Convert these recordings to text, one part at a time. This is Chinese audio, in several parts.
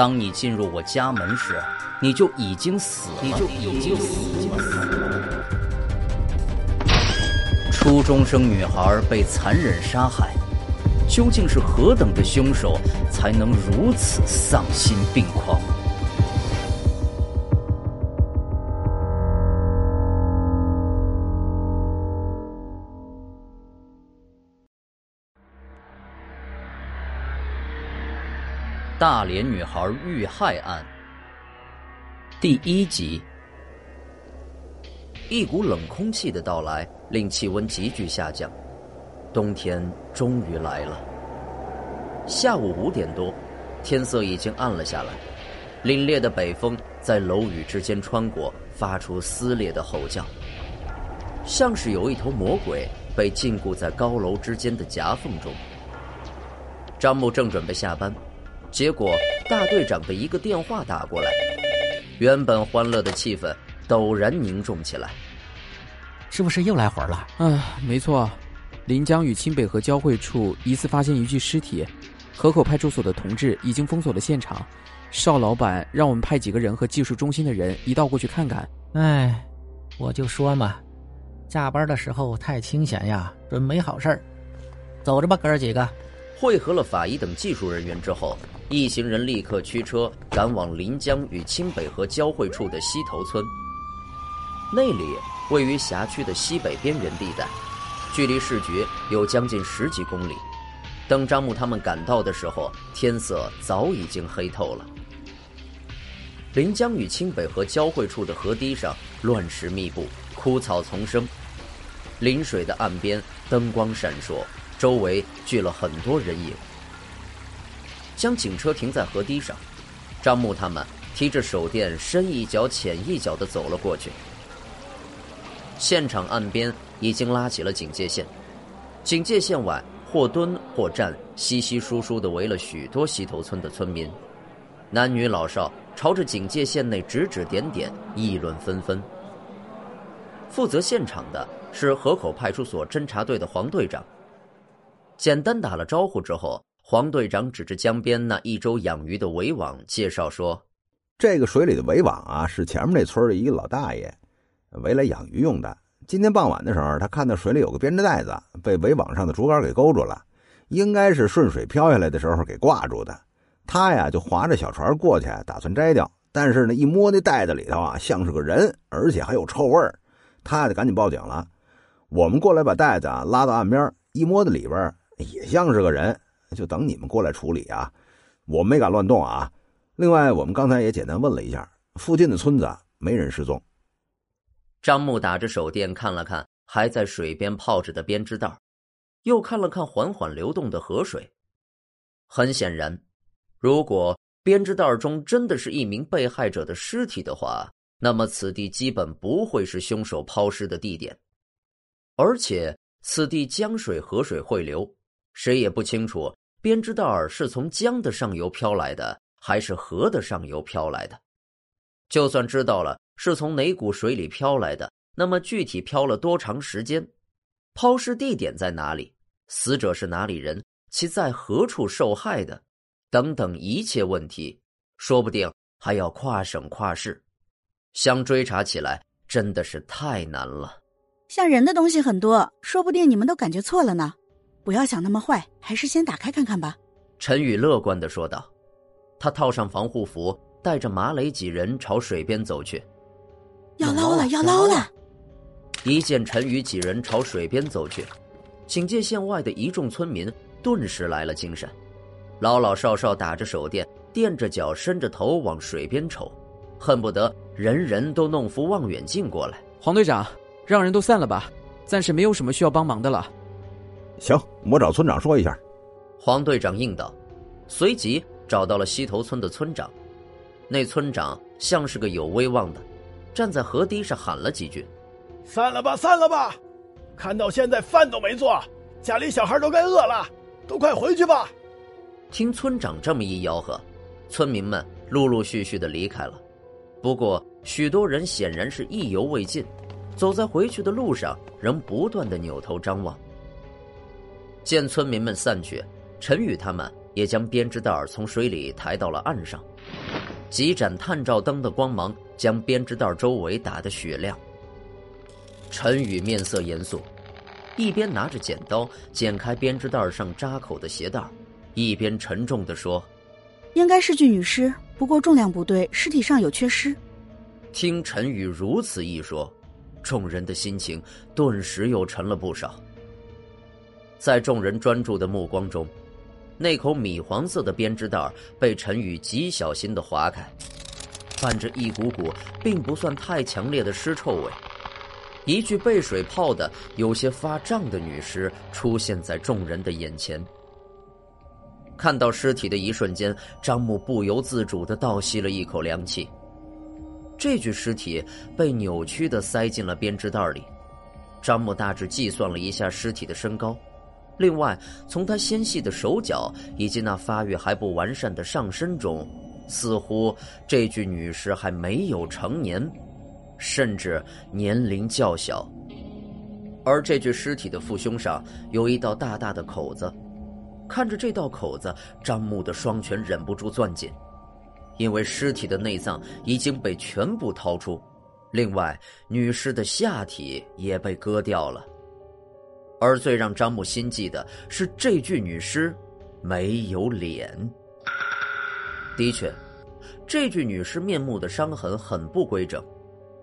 当你进入我家门时，你就已经死了，你就已经死了。初中生女孩被残忍杀害，究竟是何等的凶手才能如此丧心病狂？大连女孩遇害案第一集。一股冷空气的到来，令气温急剧下降，冬天终于来了。下午五点多，天色已经暗了下来，凛冽的北风在楼宇之间穿过，发出撕裂的吼叫，像是有一头魔鬼被禁锢在高楼之间的夹缝中。张木正准备下班。结果，大队长的一个电话打过来，原本欢乐的气氛陡然凝重起来。是不是又来活了？啊，没错，临江与清北河交汇处疑似发现一具尸体，河口派出所的同志已经封锁了现场。邵老板让我们派几个人和技术中心的人一道过去看看。哎，我就说嘛，加班的时候太清闲呀，准没好事儿。走着吧，哥儿几个。汇合了法医等技术人员之后。一行人立刻驱车赶往临江与清北河交汇处的西头村。那里位于辖区的西北边缘地带，距离市局有将近十几公里。等张木他们赶到的时候，天色早已经黑透了。临江与清北河交汇处的河堤上乱石密布，枯草丛生。临水的岸边灯光闪烁，周围聚了很多人影。将警车停在河堤上，张木他们提着手电，深一脚浅一脚地走了过去。现场岸边已经拉起了警戒线，警戒线外或蹲或站，稀稀疏疏地围了许多西头村的村民，男女老少朝着警戒线内指指点点，议论纷纷。负责现场的是河口派出所侦查队的黄队长，简单打了招呼之后。黄队长指着江边那一周养鱼的围网，介绍说：“这个水里的围网啊，是前面那村的一个老大爷围来养鱼用的。今天傍晚的时候，他看到水里有个编织袋子，被围网上的竹竿给勾住了，应该是顺水漂下来的时候给挂住的。他呀，就划着小船过去，打算摘掉。但是呢，一摸那袋子里头啊，像是个人，而且还有臭味儿，他就赶紧报警了。我们过来把袋子啊拉到岸边，一摸的里边也像是个人。”就等你们过来处理啊！我没敢乱动啊。另外，我们刚才也简单问了一下，附近的村子没人失踪。张木打着手电看了看还在水边泡着的编织袋，又看了看缓缓流动的河水。很显然，如果编织袋中真的是一名被害者的尸体的话，那么此地基本不会是凶手抛尸的地点。而且，此地江水河水汇流，谁也不清楚。编织袋儿是从江的上游飘来的，还是河的上游飘来的？就算知道了是从哪股水里飘来的，那么具体飘了多长时间？抛尸地点在哪里？死者是哪里人？其在何处受害的？等等一切问题，说不定还要跨省跨市，想追查起来真的是太难了。像人的东西很多，说不定你们都感觉错了呢。不要想那么坏，还是先打开看看吧。”陈宇乐观的说道。他套上防护服，带着马磊几人朝水边走去。要捞了，要捞了！一见陈宇几人朝水边走去，警戒线外的一众村民顿时来了精神，老老少少打着手电，垫着脚，伸着头往水边瞅，恨不得人人都弄副望远镜过来。黄队长，让人都散了吧，暂时没有什么需要帮忙的了。行，我找村长说一下。黄队长应道，随即找到了西头村的村长。那村长像是个有威望的，站在河堤上喊了几句：“散了吧，散了吧！看到现在饭都没做，家里小孩都该饿了，都快回去吧。”听村长这么一吆喝，村民们陆陆续续的离开了。不过，许多人显然是意犹未尽，走在回去的路上，仍不断的扭头张望。见村民们散去，陈宇他们也将编织袋从水里抬到了岸上，几盏探照灯的光芒将编织袋周围打得雪亮。陈宇面色严肃，一边拿着剪刀剪开编织袋上扎口的鞋带，一边沉重地说：“应该是具女尸，不过重量不对，尸体上有缺失。”听陈宇如此一说，众人的心情顿时又沉了不少。在众人专注的目光中，那口米黄色的编织袋被陈宇极小心的划开，泛着一股股并不算太强烈的尸臭味。一具被水泡的有些发胀的女尸出现在众人的眼前。看到尸体的一瞬间，张木不由自主的倒吸了一口凉气。这具尸体被扭曲的塞进了编织袋里。张木大致计算了一下尸体的身高，另外从她纤细的手脚以及那发育还不完善的上身中，似乎这具女尸还没有成年。甚至年龄较小，而这具尸体的腹胸上有一道大大的口子，看着这道口子，张木的双拳忍不住攥紧，因为尸体的内脏已经被全部掏出，另外女尸的下体也被割掉了，而最让张木心悸的是，这具女尸没有脸。的确，这具女尸面目的伤痕很不规整。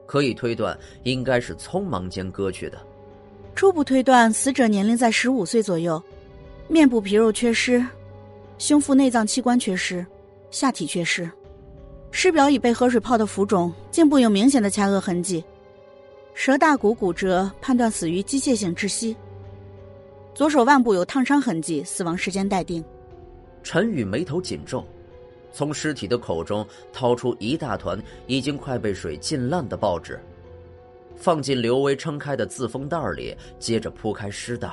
可以推断，应该是匆忙间割去的。初步推断，死者年龄在十五岁左右，面部皮肉缺失，胸腹内脏器官缺失，下体缺失，尸表已被河水泡得浮肿，颈部有明显的掐扼痕迹，舌大骨骨折，判断死于机械性窒息。左手腕部有烫伤痕迹，死亡时间待定。陈宇眉头紧皱。从尸体的口中掏出一大团已经快被水浸烂的报纸，放进刘威撑开的自封袋里，接着铺开尸袋。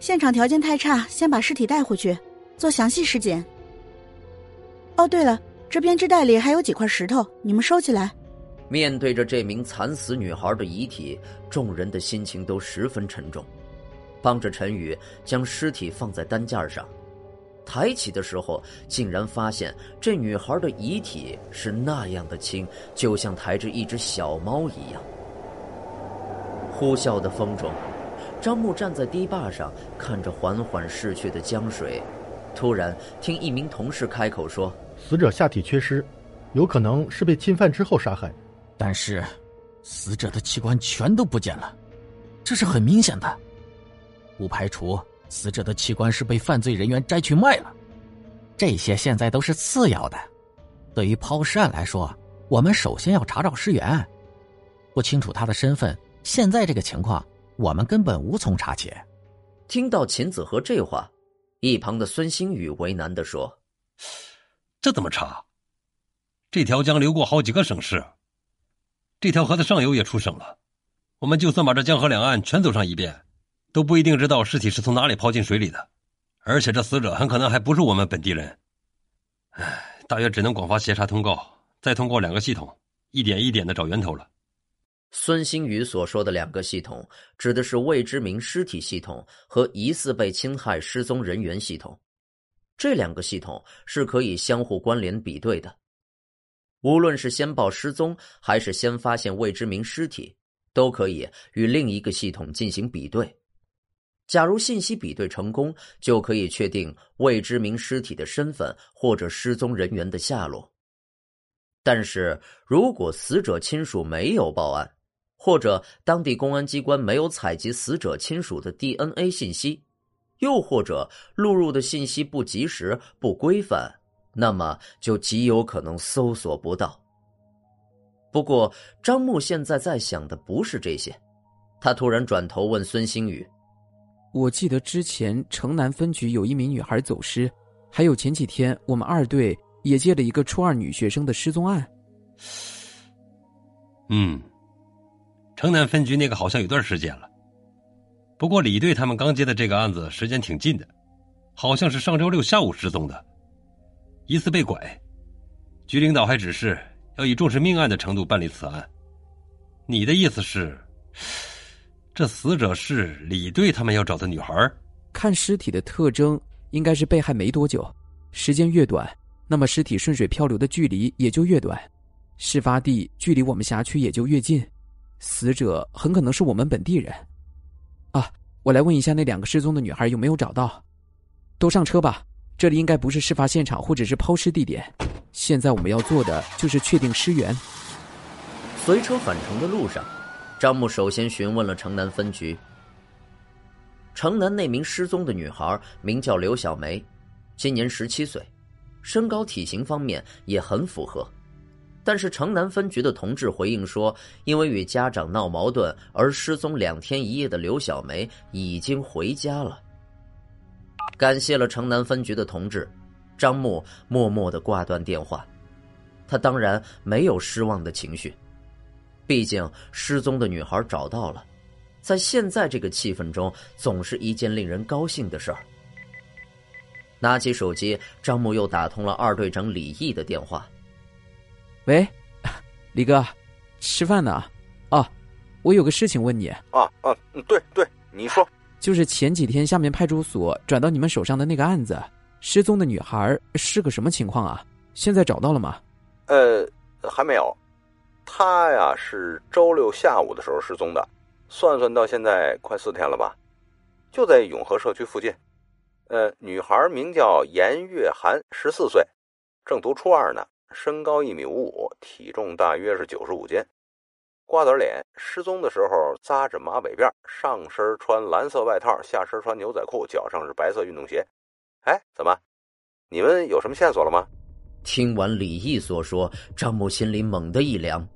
现场条件太差，先把尸体带回去做详细尸检。哦，对了，这编织袋里还有几块石头，你们收起来。面对着这名惨死女孩的遗体，众人的心情都十分沉重，帮着陈宇将尸体放在担架上。抬起的时候，竟然发现这女孩的遗体是那样的轻，就像抬着一只小猫一样。呼啸的风中，张木站在堤坝上，看着缓缓逝去的江水，突然听一名同事开口说：“死者下体缺失，有可能是被侵犯之后杀害。但是，死者的器官全都不见了，这是很明显的，不排除。”死者的器官是被犯罪人员摘去卖了，这些现在都是次要的。对于抛尸案来说，我们首先要查找尸源。不清楚他的身份，现在这个情况，我们根本无从查起。听到秦子和这话，一旁的孙兴宇为难的说：“这怎么查？这条江流过好几个省市，这条河的上游也出省了。我们就算把这江河两岸全走上一遍。”都不一定知道尸体是从哪里抛进水里的，而且这死者很可能还不是我们本地人。唉，大约只能广发协查通告，再通过两个系统，一点一点的找源头了。孙星宇所说的两个系统，指的是未知名尸体系统和疑似被侵害失踪人员系统。这两个系统是可以相互关联比对的。无论是先报失踪，还是先发现未知名尸体，都可以与另一个系统进行比对。假如信息比对成功，就可以确定未知名尸体的身份或者失踪人员的下落。但是如果死者亲属没有报案，或者当地公安机关没有采集死者亲属的 DNA 信息，又或者录入的信息不及时、不规范，那么就极有可能搜索不到。不过张木现在在想的不是这些，他突然转头问孙星宇。我记得之前城南分局有一名女孩走失，还有前几天我们二队也接了一个初二女学生的失踪案。嗯，城南分局那个好像有段时间了，不过李队他们刚接的这个案子时间挺近的，好像是上周六下午失踪的，疑似被拐。局领导还指示要以重视命案的程度办理此案。你的意思是？这死者是李队他们要找的女孩，看尸体的特征，应该是被害没多久。时间越短，那么尸体顺水漂流的距离也就越短，事发地距离我们辖区也就越近，死者很可能是我们本地人。啊，我来问一下那两个失踪的女孩有没有找到？都上车吧，这里应该不是事发现场或者是抛尸地点。现在我们要做的就是确定尸源。随车返程的路上，张木首先询问了城南分局。城南那名失踪的女孩名叫刘小梅，今年十七岁，身高体型方面也很符合。但是城南分局的同志回应说，因为与家长闹矛盾而失踪两天一夜的刘小梅已经回家了。感谢了城南分局的同志，张木默默的挂断电话。他当然没有失望的情绪，毕竟失踪的女孩找到了。在现在这个气氛中，总是一件令人高兴的事儿。拿起手机，张木又打通了二队长李毅的电话。喂，李哥，吃饭呢？啊，我有个事情问你。啊啊，对对，你说。就是前几天下面派出所转到你们手上的那个案子，失踪的女孩是个什么情况啊？现在找到了吗？呃，还没有。她呀，是周六下午的时候失踪的。算算到现在快四天了吧，就在永和社区附近。呃，女孩名叫严月涵，十四岁，正读初二呢，身高一米五五，体重大约是九十五斤，瓜子脸。失踪的时候扎着马尾辫，上身穿蓝色外套，下身穿牛仔裤，脚上是白色运动鞋。哎，怎么？你们有什么线索了吗？听完李毅所说，张某心里猛地一凉。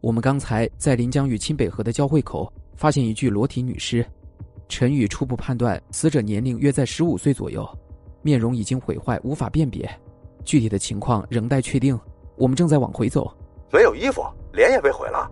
我们刚才在临江与清北河的交汇口。发现一具裸体女尸，陈宇初步判断死者年龄约在十五岁左右，面容已经毁坏，无法辨别，具体的情况仍待确定。我们正在往回走，没有衣服，脸也被毁了。